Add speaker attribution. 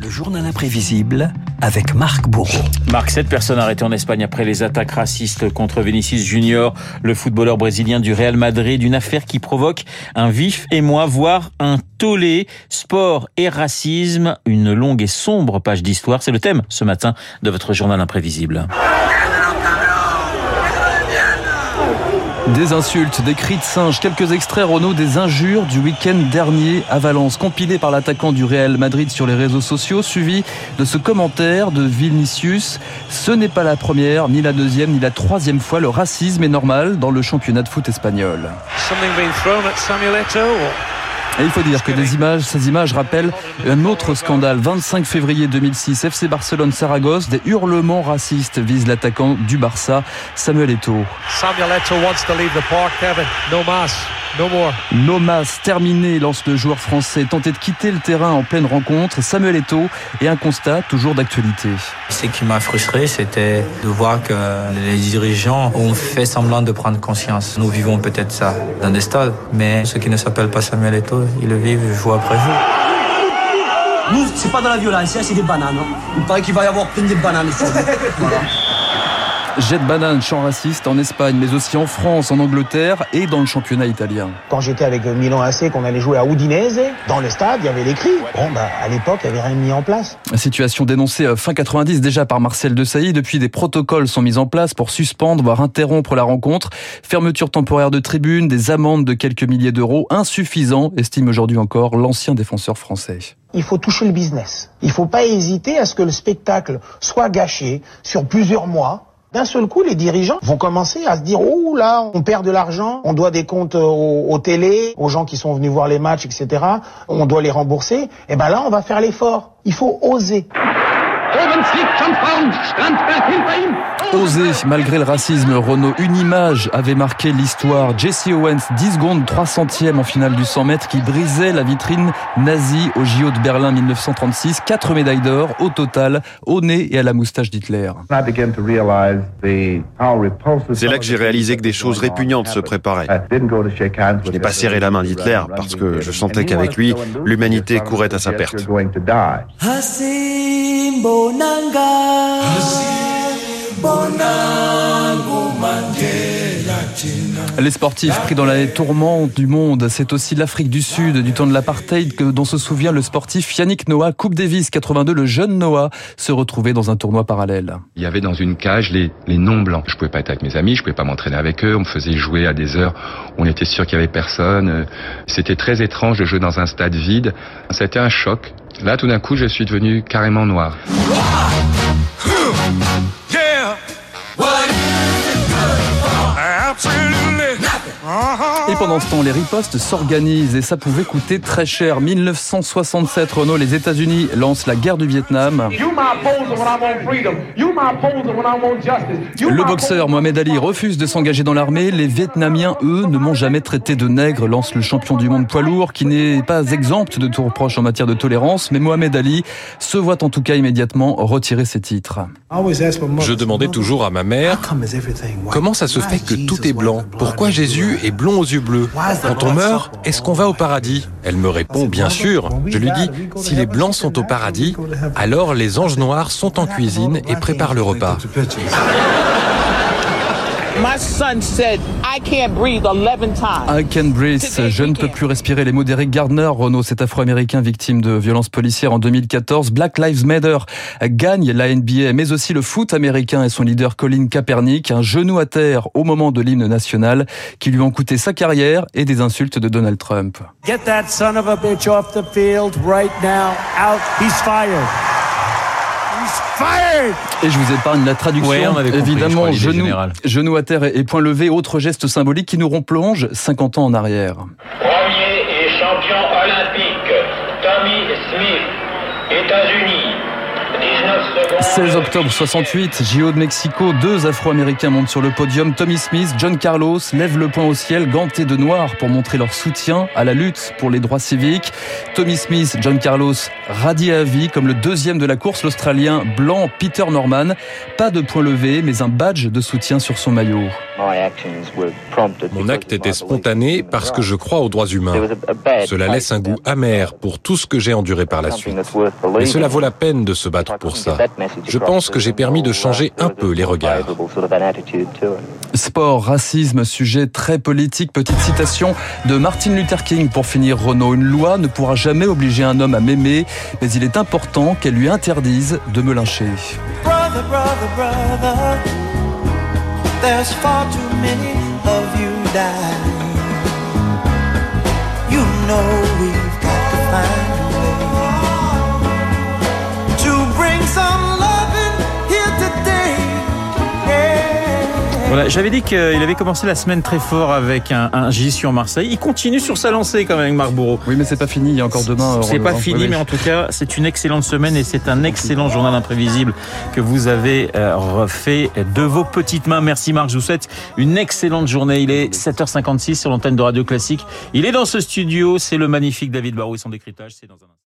Speaker 1: Le journal imprévisible avec Marc Bourreau.
Speaker 2: Marc, sept personnes arrêtées en Espagne après les attaques racistes contre Vinicius Junior, le footballeur brésilien du Real Madrid, une affaire qui provoque un vif émoi, voire un tollé. Sport et racisme, une longue et sombre page d'histoire, c'est le thème ce matin de votre journal imprévisible.
Speaker 3: Des insultes, des cris de singe, quelques extraits Renault des injures du week-end dernier à Valence, compilés par l'attaquant du Real Madrid sur les réseaux sociaux, suivi de ce commentaire de Vinicius. Ce n'est pas la première, ni la deuxième, ni la troisième fois. Le racisme est normal dans le championnat de foot espagnol. Et il faut dire que ces images rappellent un autre scandale. 25 février 2006, FC Barcelone Saragosse, des hurlements racistes visent l'attaquant du Barça, Samuel Eto'o. Samuel Eto'o wants to leave the park, Kevin. No. No more. No mass terminé, lance le joueur français, tenté de quitter le terrain en pleine rencontre. Samuel Eto'o et un constat toujours d'actualité.
Speaker 4: Ce qui m'a frustré, c'était de voir que les dirigeants ont fait semblant de prendre conscience. Nous vivons peut-être ça dans des stades, mais ceux qui ne s'appellent pas Samuel Eto'o, ils le vivent jour après jour.
Speaker 5: Nous, c'est pas de la violence, hein, c'est des bananes. Hein. Il paraît qu'il va y avoir plein de bananes ici. voilà.
Speaker 3: Jet banane, chant raciste en Espagne, mais aussi en France, en Angleterre et dans le championnat italien.
Speaker 6: Quand j'étais avec Milan AC, qu'on allait jouer à Udinese, dans le stade, il y avait les cris. Bon, bah, à l'époque, il n'y avait rien mis en place.
Speaker 3: La situation dénoncée euh, fin 90 déjà par Marcel Desailly. Depuis, des protocoles sont mis en place pour suspendre, voire interrompre la rencontre. Fermeture temporaire de tribunes, des amendes de quelques milliers d'euros, insuffisant, estime aujourd'hui encore l'ancien défenseur français
Speaker 6: il faut toucher le business. Il ne faut pas hésiter à ce que le spectacle soit gâché sur plusieurs mois d'un seul coup, les dirigeants vont commencer à se dire, oh là, on perd de l'argent, on doit des comptes aux, aux télés, aux gens qui sont venus voir les matchs, etc. On doit les rembourser. Et eh ben là, on va faire l'effort. Il faut oser.
Speaker 3: Osé, malgré le racisme, Renault, une image avait marqué l'histoire. Jesse Owens, 10 secondes, 3 centièmes en finale du 100 mètres, qui brisait la vitrine nazie au JO de Berlin 1936. 4 médailles d'or au total, au nez et à la moustache d'Hitler.
Speaker 7: C'est là que j'ai réalisé que des choses répugnantes se préparaient. Je n'ai pas serré la main d'Hitler parce que je sentais qu'avec lui, l'humanité courait à sa perte.
Speaker 3: Les sportifs pris dans les tourments du monde, c'est aussi l'Afrique du Sud du temps de l'apartheid dont se souvient le sportif Yannick Noah, Coupe Davis 82, le jeune Noah se retrouvait dans un tournoi parallèle.
Speaker 8: Il y avait dans une cage les, les non-blancs. Je pouvais pas être avec mes amis, je pouvais pas m'entraîner avec eux, on me faisait jouer à des heures où on était sûr qu'il y avait personne. C'était très étrange de jouer dans un stade vide. C'était un choc. Là, tout d'un coup, je suis devenu carrément noir. Absolutely. Nothing.
Speaker 3: Et pendant ce temps, les ripostes s'organisent et ça pouvait coûter très cher. 1967, Renault, les États-Unis lancent la guerre du Vietnam. Le boxeur Mohamed Ali refuse de s'engager dans l'armée. Les Vietnamiens, eux, ne m'ont jamais traité de nègre, lance le champion du monde poids lourd, qui n'est pas exempt de tout reproche en matière de tolérance. Mais Mohamed Ali se voit en tout cas immédiatement retirer ses titres.
Speaker 9: Je demandais toujours à ma mère comment ça se fait que tout est blanc? Pourquoi Jésus est blond aux yeux bleus. Quand on meurt, est-ce qu'on va au paradis? Elle me répond bien sûr. Je lui dis si les blancs sont au paradis, alors les anges noirs sont en cuisine et préparent le repas.
Speaker 3: I can breathe. Je ne peux plus respirer. Les mots d'Eric Gardner, Renault, cet afro-américain victime de violences policières en 2014. Black Lives Matter gagne la NBA, mais aussi le foot américain et son leader Colin Kaepernick. Un genou à terre au moment de l'hymne national qui lui ont coûté sa carrière et des insultes de Donald Trump. Get that son of a bitch off the field right now. Out. He's fired. Et je vous épargne la traduction. Évidemment, genou, à terre et point levé, autre geste symbolique qui nous replonge 50 ans en arrière.
Speaker 10: Premier et champion olympique, Tommy Smith, États-Unis.
Speaker 3: 16 octobre 68, JO de Mexico, deux Afro-Américains montent sur le podium. Tommy Smith, John Carlos lèvent le poing au ciel, gantés de noir pour montrer leur soutien à la lutte pour les droits civiques. Tommy Smith, John Carlos radiés à vie comme le deuxième de la course, l'Australien blanc Peter Norman. Pas de point levé, mais un badge de soutien sur son maillot.
Speaker 9: Mon acte était spontané parce que je crois aux droits humains. Cela laisse un goût amer pour tout ce que j'ai enduré par la suite. Et cela vaut la peine de se battre pour ça. Je pense que j'ai permis de changer un peu les regards.
Speaker 3: Sport, racisme, sujet très politique. Petite citation de Martin Luther King pour finir Renault. Une loi ne pourra jamais obliger un homme à m'aimer, mais il est important qu'elle lui interdise de me lyncher. Brother, brother, brother, there's far too many of you dying.
Speaker 2: Voilà, j'avais dit qu'il avait commencé la semaine très fort avec un, un J sur Marseille. Il continue sur sa lancée quand même, Marc Bourreau.
Speaker 3: Oui, mais c'est pas fini. Il y a encore demain.
Speaker 2: C'est pas fini, mais en tout cas, c'est une excellente semaine et c'est un excellent journal imprévisible que vous avez euh, refait de vos petites mains. Merci Marc. Je vous souhaite une excellente journée. Il est 7h56 sur l'antenne de Radio Classique. Il est dans ce studio. C'est le magnifique David Barou et son décryptage. C'est dans un